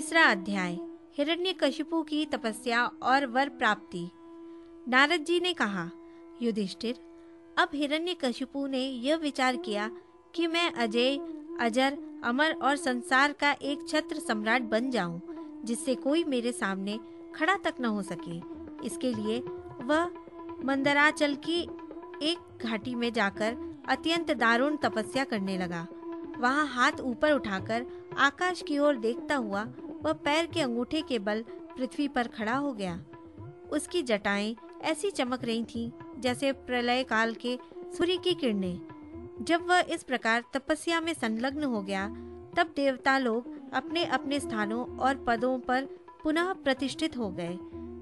तीसरा अध्याय हिरण्य हिरण्यकशिपु की तपस्या और वर प्राप्ति। नारद जी ने कहा, युधिष्ठिर, अब हिरण्य हिरण्यकशिपु ने यह विचार किया कि मैं अजय, अजर, अमर और संसार का एक छत्र सम्राट बन जाऊँ, जिससे कोई मेरे सामने खड़ा तक न हो सके। इसके लिए वह मंदराचल की एक घाटी में जाकर अत्यंत दारुण तपस्या करने लगा। वहाँ हाथ ऊपर उठाकर आकाश की ओर देखता हुआ वह पैर के अंगूठे के बल पृथ्वी पर खड़ा हो गया। उसकी जटाएँ ऐसी चमक रही थीं जैसे प्रलय काल के सूर्य की किरणें। जब वह इस प्रकार तपस्या में संलग्न हो गया, तब देवता लोग अपने अपने स्थानों और पदों पर पुनः प्रतिष्ठित हो गए।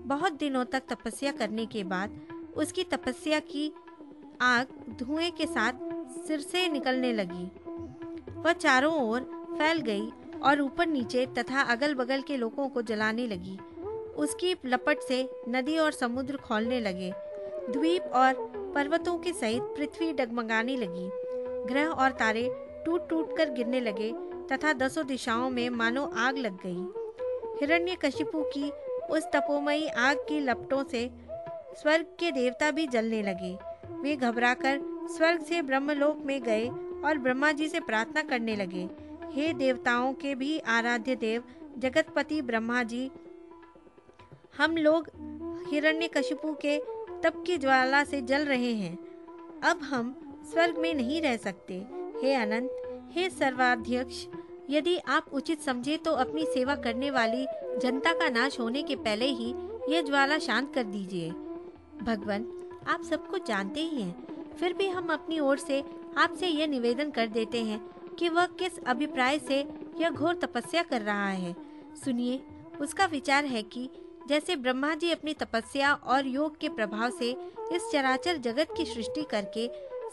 बहुत दिनों तक तपस्या करने के बाद उसकी तपस्या की आग धुएँ के साथ सिर से निकलने लगी। वह चारों ओर फैल गई और ऊपर नीचे तथा अगल बगल के लोगों को जलाने लगी। उसकी लपट से नदी और समुद्र खोलने लगे। द्वीप और पर्वतों के सहित पृथ्वी डगमगाने लगी। ग्रह और तारे टूट टूट कर गिरने लगे तथा दसों दिशाओं में मानो आग लग गई। हिरण्य कशिपु की उस तपोमयी आग की लपटों से स्वर्ग के देवता भी जलने लगे। वे घबराकर स्वर्ग से ब्रह्मलोक में गए और ब्रह्मा जी से प्रार्थना करने लगे। हे देवताओं के भी आराध्य देव, जगतपति ब्रह्मा जी, हम लोग हिरण्य हिरण्यकशिपु के तप की ज्वाला से जल रहे हैं। अब हम स्वर्ग में नहीं रह सकते। हे अनंत, हे सर्वाध्यक्ष, यदि आप उचित समझे तो अपनी सेवा करने वाली जनता का नाश होने के पहले ही यह ज्वाला शांत कर दीजिए। भगवान, आप सब कुछ जानते ही हैं, फिर भी हम अपनी ओर से आपसे यह निवेदन कर देते हैं कि वह किस अभिप्राय से यह घोर तपस्या कर रहा है। सुनिए, उसका विचार है कि जैसे ब्रह्मा जी अपनी तपस्या और योग के प्रभाव से इस चराचर जगत की सृष्टि करके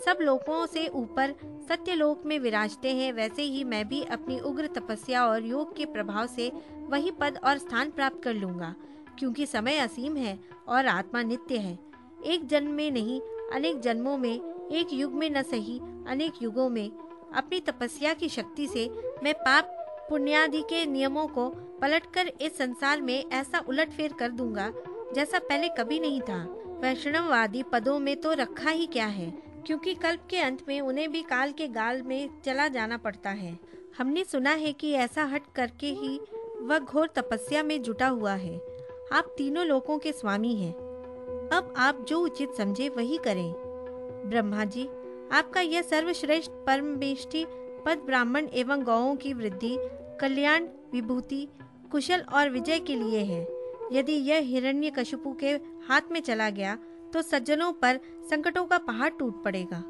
सब लोगों से ऊपर सत्यलोक में विराजते हैं, वैसे ही मैं भी अपनी उग्र तपस्या और योग के प्रभाव से वही पद और स्थान प्राप्त कर लूँगा, क्योंकि समय असीम है और आत्मा नित्य है। एक जन्म में नहीं, अनेक जन्मों में, एक युग में न सही, अनेक युगों में अपनी तपस्या की शक्ति से मैं पाप पुण्यादि के नियमों को पलटकर इस संसार में ऐसा उलटफेर कर दूँगा, जैसा पहले कभी नहीं था। वैष्णववादी पदों में तो रखा ही क्या है, क्योंकि कल्प के अंत में उन्हें भी काल के गाल में चला जाना पड़ता है। हमने सुना है कि ऐसा हट करके ही वह घोर तपस्या में जुटा हुआ है। आप तीनों लोगों के स्वामी हैं। अब आप जो उचित समझे वही करें। ब्रह्मा जी आपका यह सर्वश्रेष्ठ परमेष्टि पद ब्राह्मण एवं गौओं की वृद्धि, कल्याण, विभूति, कुशल और विजय के लिए है। यदि यह हिरण्य कशुपु के हाथ में चला गया तो सज्जनों पर संकटों का पहाड़ टूट पड़ेगा।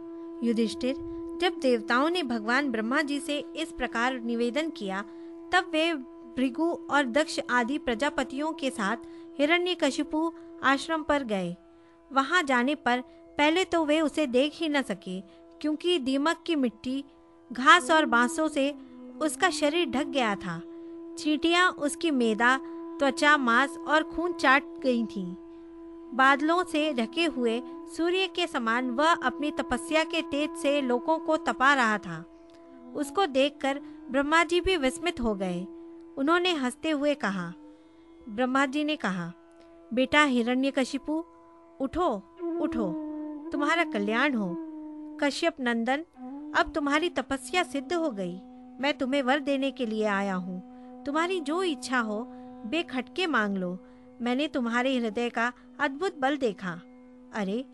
युधिष्ठिर, जब देवताओं ने भगवान ब्रह्मा जी से इस प्रकार निवेदन किया, तब वे भृगु और दक्ष आदि प्रजापतियों के साथ हिरण्य हिरण्यकशिपु आश्रम पर गए। वहाँ जाने पर पहले तो वे उसे देख ही न सके, क्योंकि दीमक की मिट्टी, घास और बांसों से उसका शरीर ढक गया था। चींटियाँ, उसकी मेदा, त्वचा, मांस और खून चाट गई थीं। बादलों से ढके हुए सूर्य के समान वह अपनी तपस्या के तेज से लोगों को तपा रहा था। उसको देखकर ब्रह्मा जी भी विस्मित हो गए। उन्होंने हँसते हुए कहा ब्रह्मा जी ने कहा, बेटा हिरण्यकशिपु, उठो उठो। तुम्हारा कल्याण हो। कश्यप नंदन, अब तुम्हारी तपस्या सिद्ध हो गई। मैं तुम्हें वर देने के लिए आया हूँ। तुम्हारी जो इच्छा हो, बेखटके मांग लो। मैंने तुम्हारे हृदय का अद्भुत बल देखा। अरे,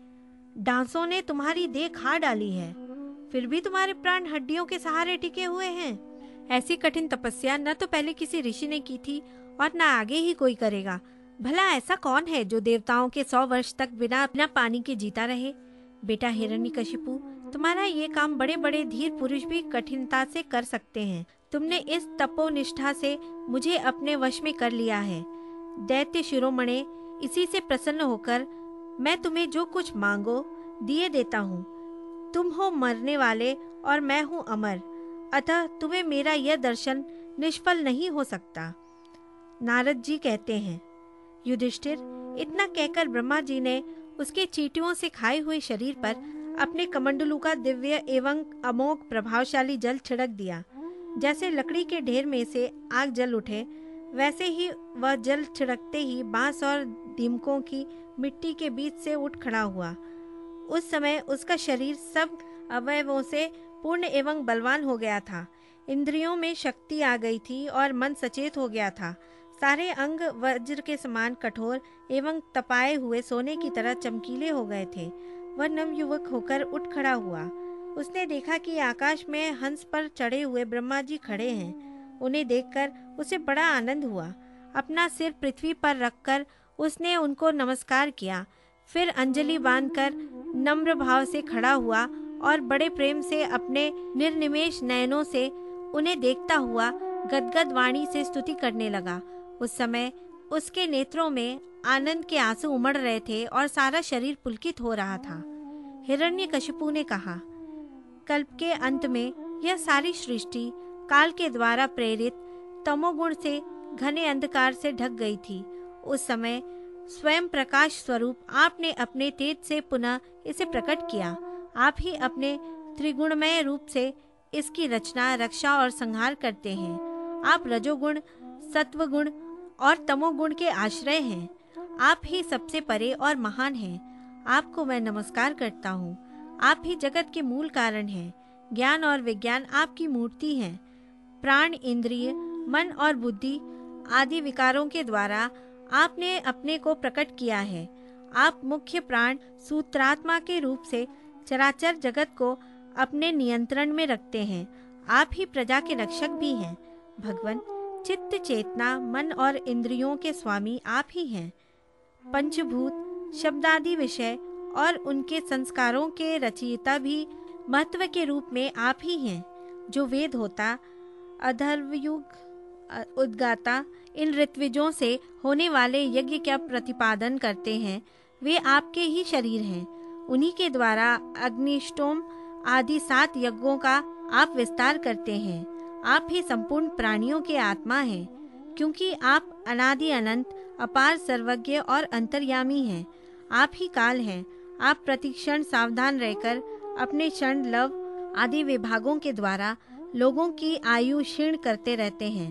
डांसों ने तुम्हारी देह खा डाली है। फिर भी तुम्हारे प्राण हड्डियों के सहारे टिके हुए हैं। ऐसी कठिन तपस्या न तो पहले किसी ऋषि ने की थी, और न आगे ही कोई करेगा। भला ऐसा कौन है जो देवताओं के सौ वर्ष तक बिना बिना पानी के जीता रहे? बेटा हिरण्यकशिपु, तुम्हारा ये काम बड़े बड़े धीर पुरुष भी कठिनता से कर सकते हैं। तुमने इस तपोनिष्ठा से मुझे अपने वश में कर लिया है। दैत्य शिरोमणे, इसी से प्रसन्न होकर मैं तुम्हें जो कुछ मांगो, दिए देता हूँ। तुम हो मरने वाले और मैं हूँ अमर। अतः तुम्हें मेरा यह दर्शन निष्फल नहीं हो सकता। नारद जी कहते हैं, युधिष्ठिर, इतना कहकर ब्रह्मा जी ने उसके चीटियों से खाए हुए शरीर पर अपने कमंडलू का दिव्य एवं अमोघ प्रभावशाली जल छिड़क दिया। जैसे लकड़ी के ढेर में से आग जल उठे, वैसे ही वह जल छिड़कते ही बाँस और दीमकों की मिट्टी के बीच से उठ खड़ा हुआ। उस समय उसका शरीर सब अवयवों से पूर्ण एवं बलवान हो गया था। इंद्रियों में शक्ति आ गई थी और मन सचेत हो गया था। सारे अंग वज्र के समान कठोर एवं तपाए हुए सोने की तरह चमकीले हो गए थे। वह नव युवक होकर उठ खड़ा हुआ। उसने देखा कि आकाश में हंस पर चढ़े हुए ब्रह्मा जी खड़े हैं। उन्हें देखकर उसे बड़ा आनंद हुआ। अपना सिर पृथ्वी पर रखकर उसने उनको नमस्कार किया। फिर अंजलि बांधकर नम्र भाव से खड़ा हुआ और बड़े प्रेम से अपने निर्निमेश नयनों से उन्हें देखता हुआ गदगद वाणी से स्तुति करने लगा। उस समय उसके नेत्रों में आनंद के आँसू उमड़ रहे थे और सारा शरीर पुलकित हो रहा था। हिरण्य हिरण्यकशिपु ने कहा, कल्प के अंत में यह सारी सृष्टि काल के द्वारा प्रेरित तमोगुण से घने अंधकार से ढक गई थी। उस समय स्वयं प्रकाश स्वरूप आपने अपने तेज से पुनः इसे प्रकट किया। आप ही अपने त्रिगुणमय रूप से इसकी रचना, रक्षा और संहार करते हैं। आप रजोगुण, सत्वगुण और तमोगुण के आश्रय हैं। आप ही सबसे परे और महान हैं। आपको मैं नमस्कार करता हूँ। आप ही जगत के मूल कारण हैं। ज्ञान और विज्ञान आपकी मूर्ति हैं। प्राण, इंद्रिय, मन और बुद्धि आदि विकारों के द्वारा आपने अपने को प्रकट किया है। आप मुख्य प्राण सूत्रात्मा के रूप से चराचर जगत को अपने नियंत्रण में रखते हैं। आप ही प्रजा के रक्षक भी हैं। भगवान चित्त चेतना, मन और इंद्रियों के स्वामी आप ही हैं। पंचभूत, शब्दादि विषय और उनके संस्कारों के रचयिता भी महत्व के रूप में आप ही हैं, जो वेद होता, अधर्वयुग उद्गाता, इन ऋत्विजों से होने वाले यज्ञ का प्रतिपादन करते हैं। वे आपके ही शरीर हैं। उन्हीं के द्वारा अग्निष्टोम आदि सात यज्ञों का आप विस्तार करते हैं। आप ही संपूर्ण प्राणियों के आत्मा हैं, क्योंकि आप अनादि अनंत, अपार सर्वज्ञ और अंतर्यामी हैं। आप ही काल हैं। आप प्रतिक्षण सावधान रहकर अपने क्षण लव आदि विभागों के द्वारा लोगों की आयु क्षीण करते रहते हैं।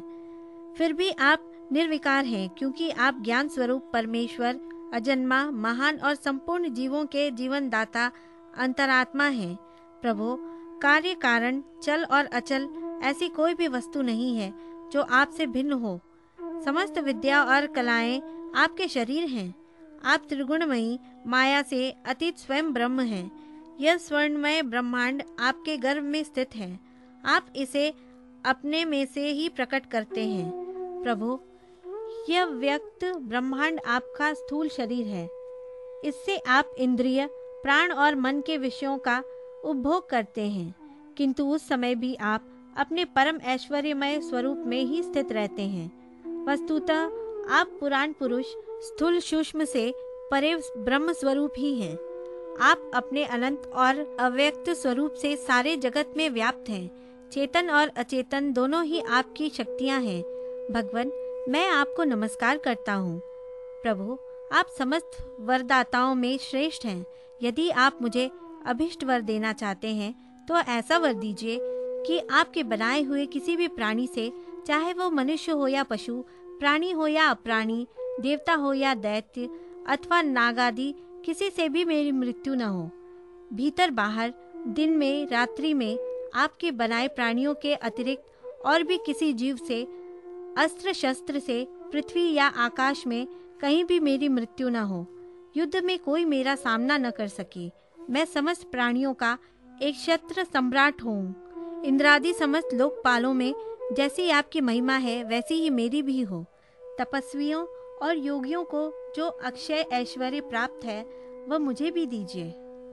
फिर भी आप निर्विकार हैं, क्योंकि आप ज्ञान स्वरूप परमेश्वर, अजन्मा, महान और संपूर्ण जीवों के जीवन दाता अंतरात्मा हैं। प्रभु, कार्य कारण, चल और अचल ऐसी कोई भी वस्तु नहीं है जो आपसे भिन्न हो। समस्त विद्या और कलाएँ आपके शरीर हैं। आप त्रिगुणमयी, माया से अतीत स्वयं ब्रह्म हैं। यह स्वर्णमय ब्रह्मांड आपके गर्भ में स्थित है। आप इसे अपने में से ही प्रकट करते हैं। प्रभु, यह व्यक्त ब्रह्मांड आपका स्थूल शरीर है। इससे आप इंद्रिय, प्राण और मन के विषयों का उपभोग करते हैं। किंतु उस समय भी आप अपने परम ऐश्वर्यमय स्वरूप में ही स्थित रहते हैं। वस्तुतः, आप पुराण पुरुष, स्थूल सूक्ष्म से परे ब्रह्म स्वरूप ही हैं। आप अपने अनंत और अव्यक्त स्वरूप से सारे जगत में व्याप्त हैं। चेतन और अचेतन दोनों ही आपकी शक्तियाँ हैं। भगवान, मैं आपको नमस्कार करता हूँ। प्रभु, आप समस्त वरदाताओं में श्रेष्ठ हैं। यदि आप मुझे अभिष्ट वर देना चाहते हैं तो ऐसा वर दीजिए कि आपके बनाए हुए किसी भी प्राणी से, चाहे वो मनुष्य हो या पशु, प्राणी हो या अप्राणी, देवता हो या दैत्य, अथवा नागादि, किसी से भी मेरी मृत्यु न हो। भीतर बाहर, दिन में, रात्रि में, आपके बनाए प्राणियों के अतिरिक्त और भी किसी जीव से अस्त्र शस्त्र से, पृथ्वी या आकाश में कहीं भी मेरी मृत्यु न हो। युद्ध में कोई मेरा सामना न कर सके। मैं समस्त प्राणियों का एक क्षत्र सम्राट हूँ। इंद्रादि समस्त लोकपालों में जैसी आपकी महिमा है, वैसी ही मेरी भी हो। तपस्वियों और योगियों को जो अक्षय ऐश्वर्य प्राप्त है, वह मुझे भी दीजिए।